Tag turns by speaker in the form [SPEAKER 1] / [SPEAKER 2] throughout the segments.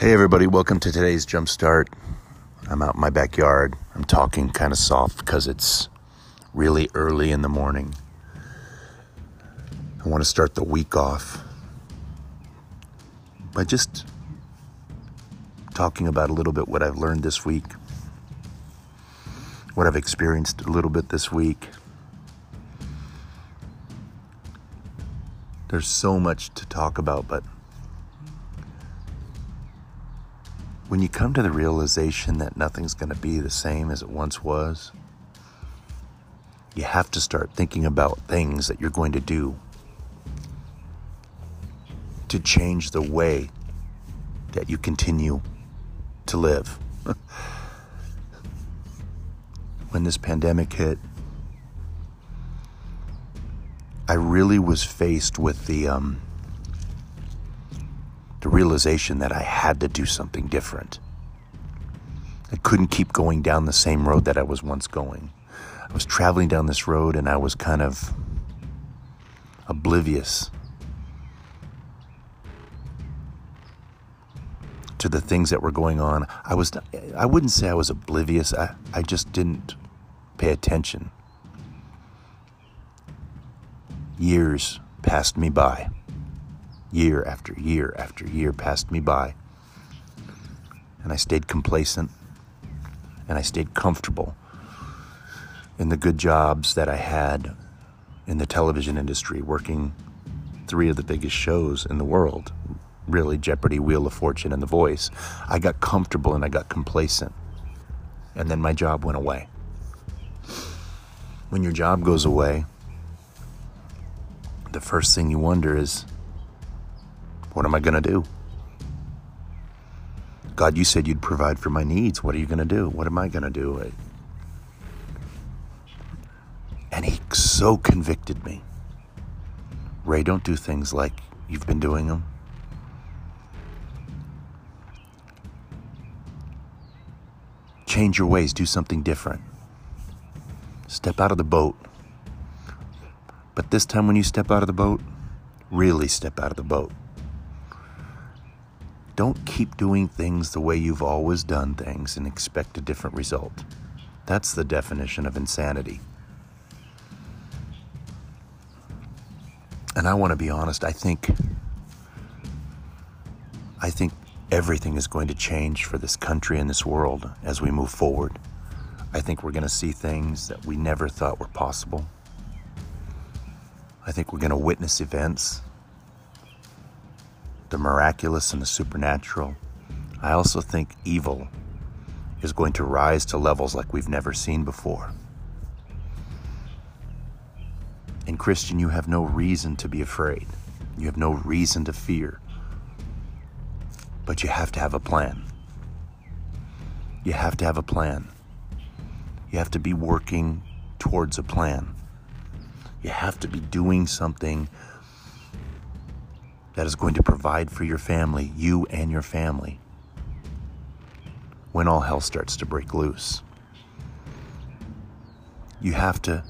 [SPEAKER 1] Hey, everybody, welcome to today's Jumpstart. I'm out in my backyard. I'm talking kind of soft because it's really early in the morning. I want to start the week off by just talking about a little bit what I've learned this week, what I've experienced a little bit this week. There's so much to talk about, but when you come to the realization that nothing's going to be the same as it once was, you have to start thinking about things that you're going to do to change the way that you continue to live. when this pandemic hit, I really was faced with the um, the realization that I had to do something different. I couldn't keep going down the same road that I was once going. I was traveling down this road and I was kind of oblivious to the things that were going on. I was I wouldn't say I was oblivious. I, I just didn't pay attention. Years passed me by. Year after year after year passed me by. And I stayed complacent and I stayed comfortable in the good jobs that I had in the television industry, working three of the biggest shows in the world really Jeopardy, Wheel of Fortune, and The Voice. I got comfortable and I got complacent. And then my job went away. When your job goes away, the first thing you wonder is, what am I going to do? God, you said you'd provide for my needs. What are you going to do? What am I going to do? And he so convicted me. Ray, don't do things like you've been doing them. Change your ways, do something different. Step out of the boat. But this time, when you step out of the boat, really step out of the boat. Don't keep doing things the way you've always done things and expect a different result. That's the definition of insanity. And I want to be honest, I think I think everything is going to change for this country and this world as we move forward. I think we're going to see things that we never thought were possible. I think we're going to witness events the miraculous and the supernatural. I also think evil is going to rise to levels like we've never seen before. And Christian, you have no reason to be afraid. You have no reason to fear. But you have to have a plan. You have to have a plan. You have to be working towards a plan. You have to be doing something that is going to provide for your family, you and your family, when all hell starts to break loose. You have to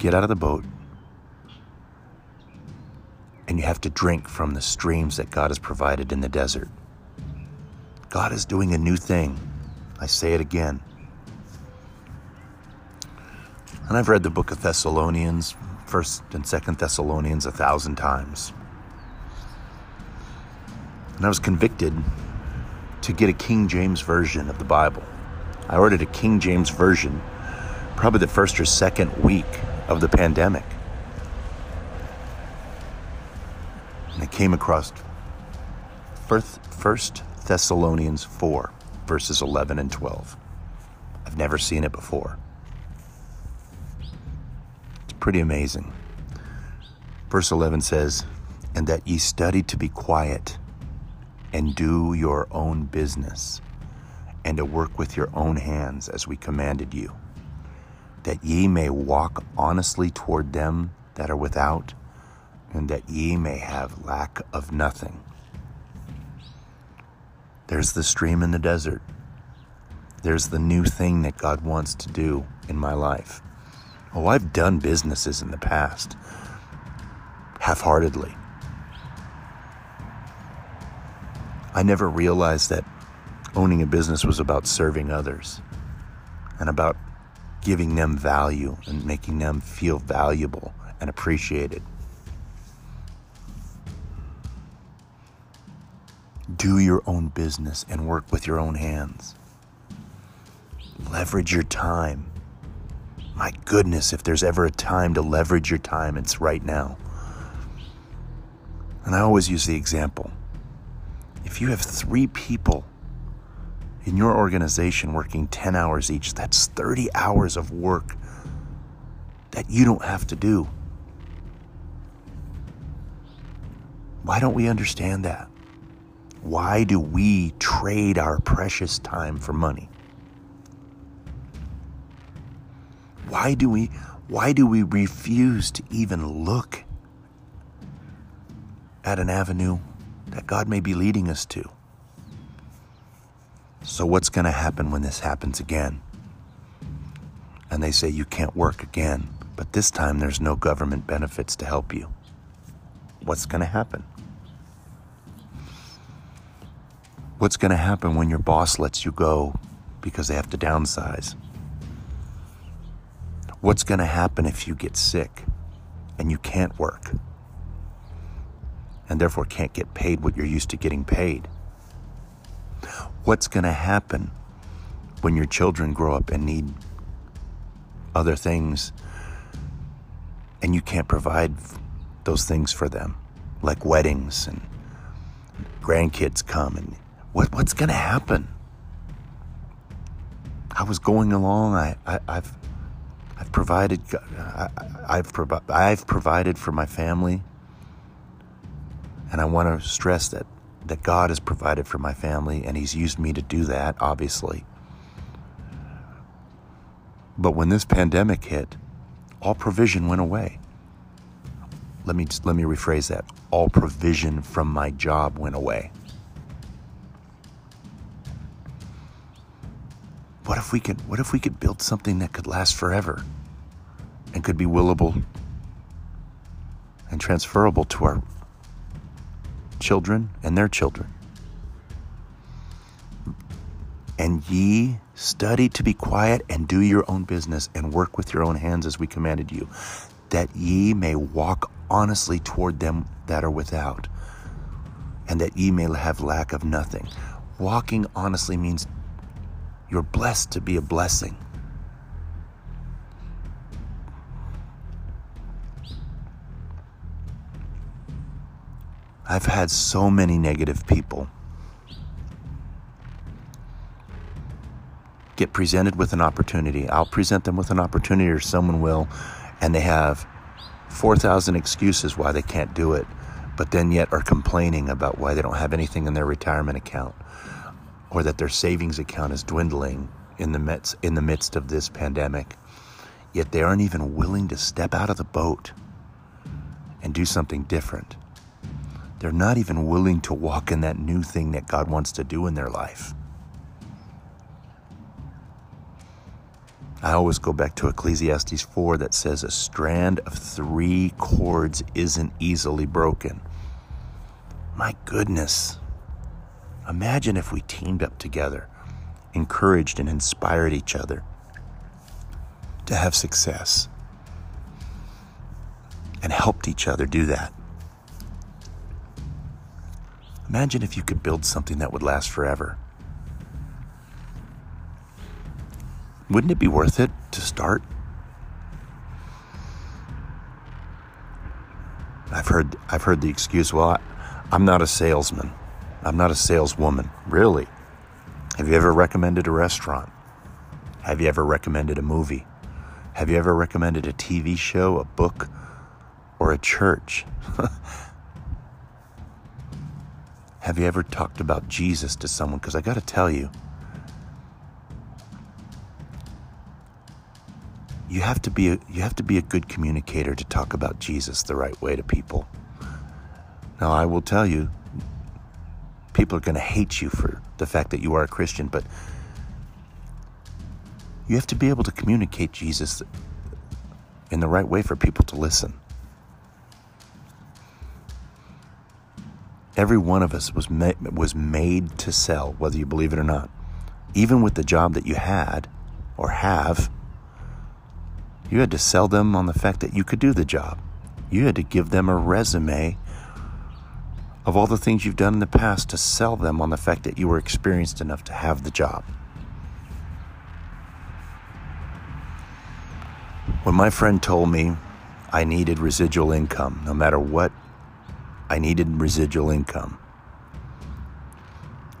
[SPEAKER 1] get out of the boat and you have to drink from the streams that God has provided in the desert. God is doing a new thing. I say it again. And I've read the book of Thessalonians First and Second Thessalonians a thousand times. And I was convicted to get a King James version of the Bible. I ordered a King James version probably the first or second week of the pandemic. And I came across First Thessalonians 4, verses 11 and 12. I've never seen it before pretty amazing. Verse 11 says, And that ye study to be quiet and do your own business and to work with your own hands as we commanded you, that ye may walk honestly toward them that are without, and that ye may have lack of nothing. There's the stream in the desert. There's the new thing that God wants to do in my life. Oh, I've done businesses in the past half heartedly. I never realized that owning a business was about serving others and about giving them value and making them feel valuable and appreciated. Do your own business and work with your own hands. Leverage your time. My goodness, if there's ever a time to leverage your time, it's right now. And I always use the example if you have three people in your organization working 10 hours each, that's 30 hours of work that you don't have to do. Why don't we understand that? Why do we trade our precious time for money? Why do we why do we refuse to even look at an avenue that God may be leading us to? So what's going to happen when this happens again? And they say you can't work again, but this time there's no government benefits to help you. What's going to happen? What's going to happen when your boss lets you go because they have to downsize? What's going to happen if you get sick and you can't work and therefore can't get paid what you're used to getting paid? What's going to happen when your children grow up and need other things and you can't provide those things for them, like weddings and grandkids come and what, what's going to happen? I was going along. I, I, have I've provided. Uh, I, I've provi- I've provided for my family, and I want to stress that that God has provided for my family, and He's used me to do that. Obviously, but when this pandemic hit, all provision went away. Let me let me rephrase that. All provision from my job went away. What if we could what if we could build something that could last forever and could be willable and transferable to our children and their children? And ye study to be quiet and do your own business and work with your own hands as we commanded you that ye may walk honestly toward them that are without and that ye may have lack of nothing. Walking honestly means you're blessed to be a blessing. I've had so many negative people get presented with an opportunity. I'll present them with an opportunity, or someone will, and they have 4,000 excuses why they can't do it, but then yet are complaining about why they don't have anything in their retirement account or that their savings account is dwindling in the midst, in the midst of this pandemic. Yet they aren't even willing to step out of the boat and do something different. They're not even willing to walk in that new thing that God wants to do in their life. I always go back to Ecclesiastes 4 that says a strand of three cords isn't easily broken. My goodness. Imagine if we teamed up together, encouraged and inspired each other to have success, and helped each other do that. Imagine if you could build something that would last forever. Wouldn't it be worth it to start? I've heard I've heard the excuse, well, I, I'm not a salesman. I'm not a saleswoman, really. Have you ever recommended a restaurant? Have you ever recommended a movie? Have you ever recommended a TV show, a book, or a church? Have you ever talked about Jesus to someone? Because I got to tell you, you have to be a, you have to be a good communicator to talk about Jesus the right way to people. Now, I will tell you, people are going to hate you for the fact that you are a Christian, but you have to be able to communicate Jesus in the right way for people to listen. Every one of us was, ma- was made to sell, whether you believe it or not. Even with the job that you had or have, you had to sell them on the fact that you could do the job. You had to give them a resume of all the things you've done in the past to sell them on the fact that you were experienced enough to have the job. When my friend told me I needed residual income, no matter what, I needed residual income.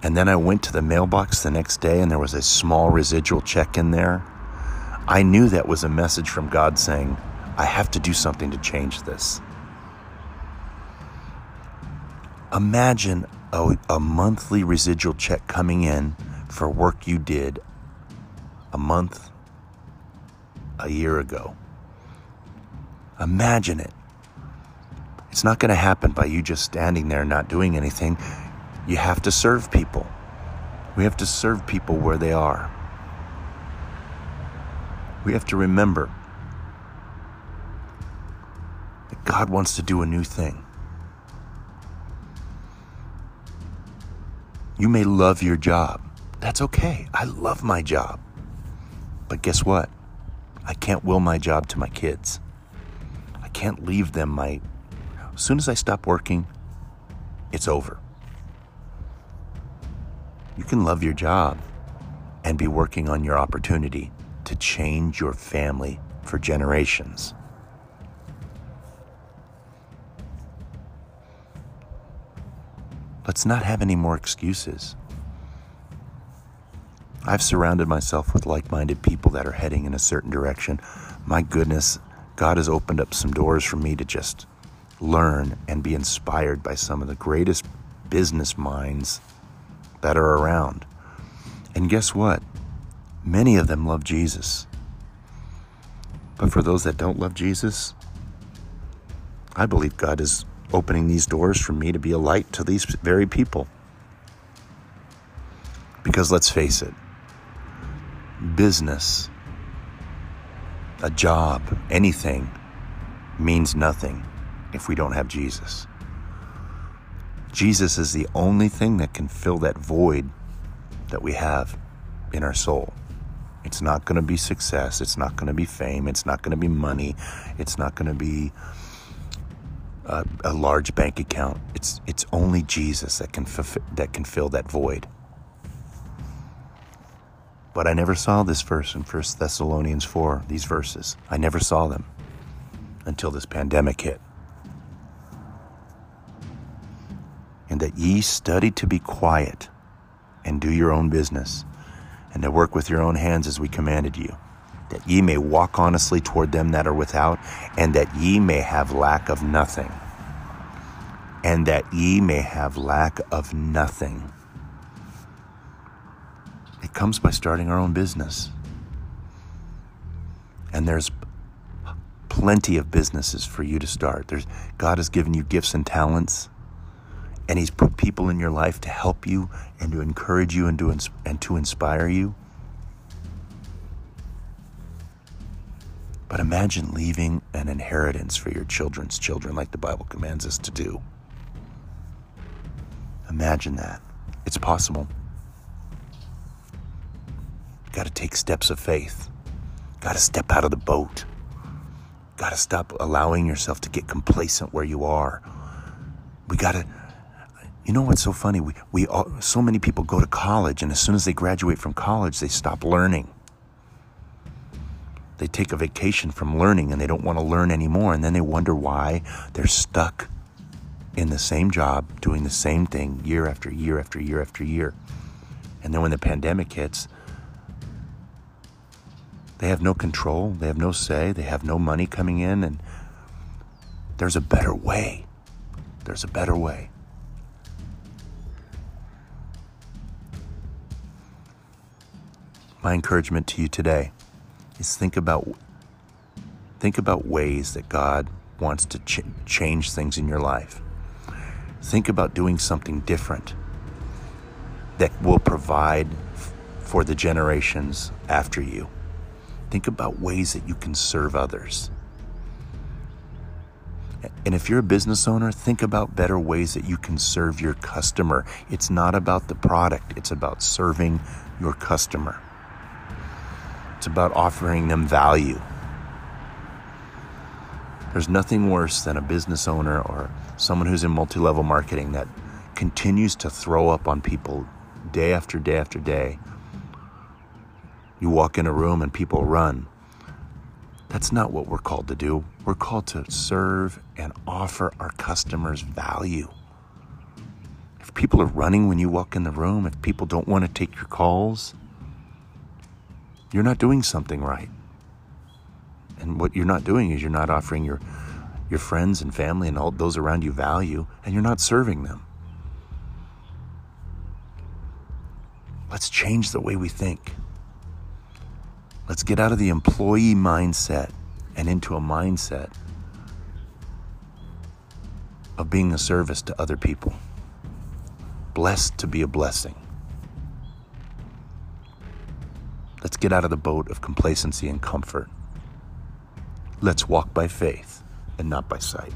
[SPEAKER 1] And then I went to the mailbox the next day and there was a small residual check in there. I knew that was a message from God saying, I have to do something to change this. Imagine a, a monthly residual check coming in for work you did a month, a year ago. Imagine it. It's not going to happen by you just standing there not doing anything. You have to serve people. We have to serve people where they are. We have to remember that God wants to do a new thing. You may love your job. That's okay. I love my job. But guess what? I can't will my job to my kids. I can't leave them my. As soon as I stop working, it's over. You can love your job and be working on your opportunity to change your family for generations. Let's not have any more excuses. I've surrounded myself with like minded people that are heading in a certain direction. My goodness, God has opened up some doors for me to just learn and be inspired by some of the greatest business minds that are around. And guess what? Many of them love Jesus. But for those that don't love Jesus, I believe God is opening these doors for me to be a light to these very people. Because let's face it, business, a job, anything means nothing if we don't have Jesus. Jesus is the only thing that can fill that void that we have in our soul. It's not going to be success. It's not going to be fame. It's not going to be money. It's not going to be a, a large bank account. It's it's only Jesus that can that can fill that void. But I never saw this verse in 1 Thessalonians 4, these verses. I never saw them until this pandemic hit. And that ye study to be quiet and do your own business, and to work with your own hands as we commanded you that ye may walk honestly toward them that are without, and that ye may have lack of nothing. And that ye may have lack of nothing. It comes by starting our own business. And there's plenty of businesses for you to start. There's, God has given you gifts and talents, and He's put people in your life to help you and to encourage you and to, and to inspire you. But imagine leaving an inheritance for your children's children like the Bible commands us to do. Imagine that. It's possible. Got to take steps of faith. Got to step out of the boat. Got to stop allowing yourself to get complacent where you are. We got to you know what's so funny? We, we all, so many people go to college, and as soon as they graduate from college, they stop learning they take a vacation from learning and they don't want to learn anymore. And then they wonder why they're stuck in the same job, doing the same thing year after year after year after year. And then when the pandemic hits, they have no control, they have no say, they have no money coming in, and there's a better way. There's a better way. My encouragement to you today is think about think about ways that God wants to ch- change things in your life. Think about doing something different that will provide f- for the generations after you. Think about ways that you can serve others. And if you're a business owner, think about better ways that you can serve your customer. It's not about the product, it's about serving your customer. It's about offering them value. There's nothing worse than a business owner or someone who's in multi level marketing that continues to throw up on people day after day after day. You walk in a room and people run. That's not what we're called to do. We're called to serve and offer our customers value. If people are running when you walk in the room, if people don't want to take your calls, you're not doing something right. And what you're not doing is you're not offering your your friends and family and all those around you value and you're not serving them. Let's change the way we think. Let's get out of the employee mindset and into a mindset of being a service to other people. Blessed to be a blessing. Let's get out of the boat of complacency and comfort. Let's walk by faith and not by sight.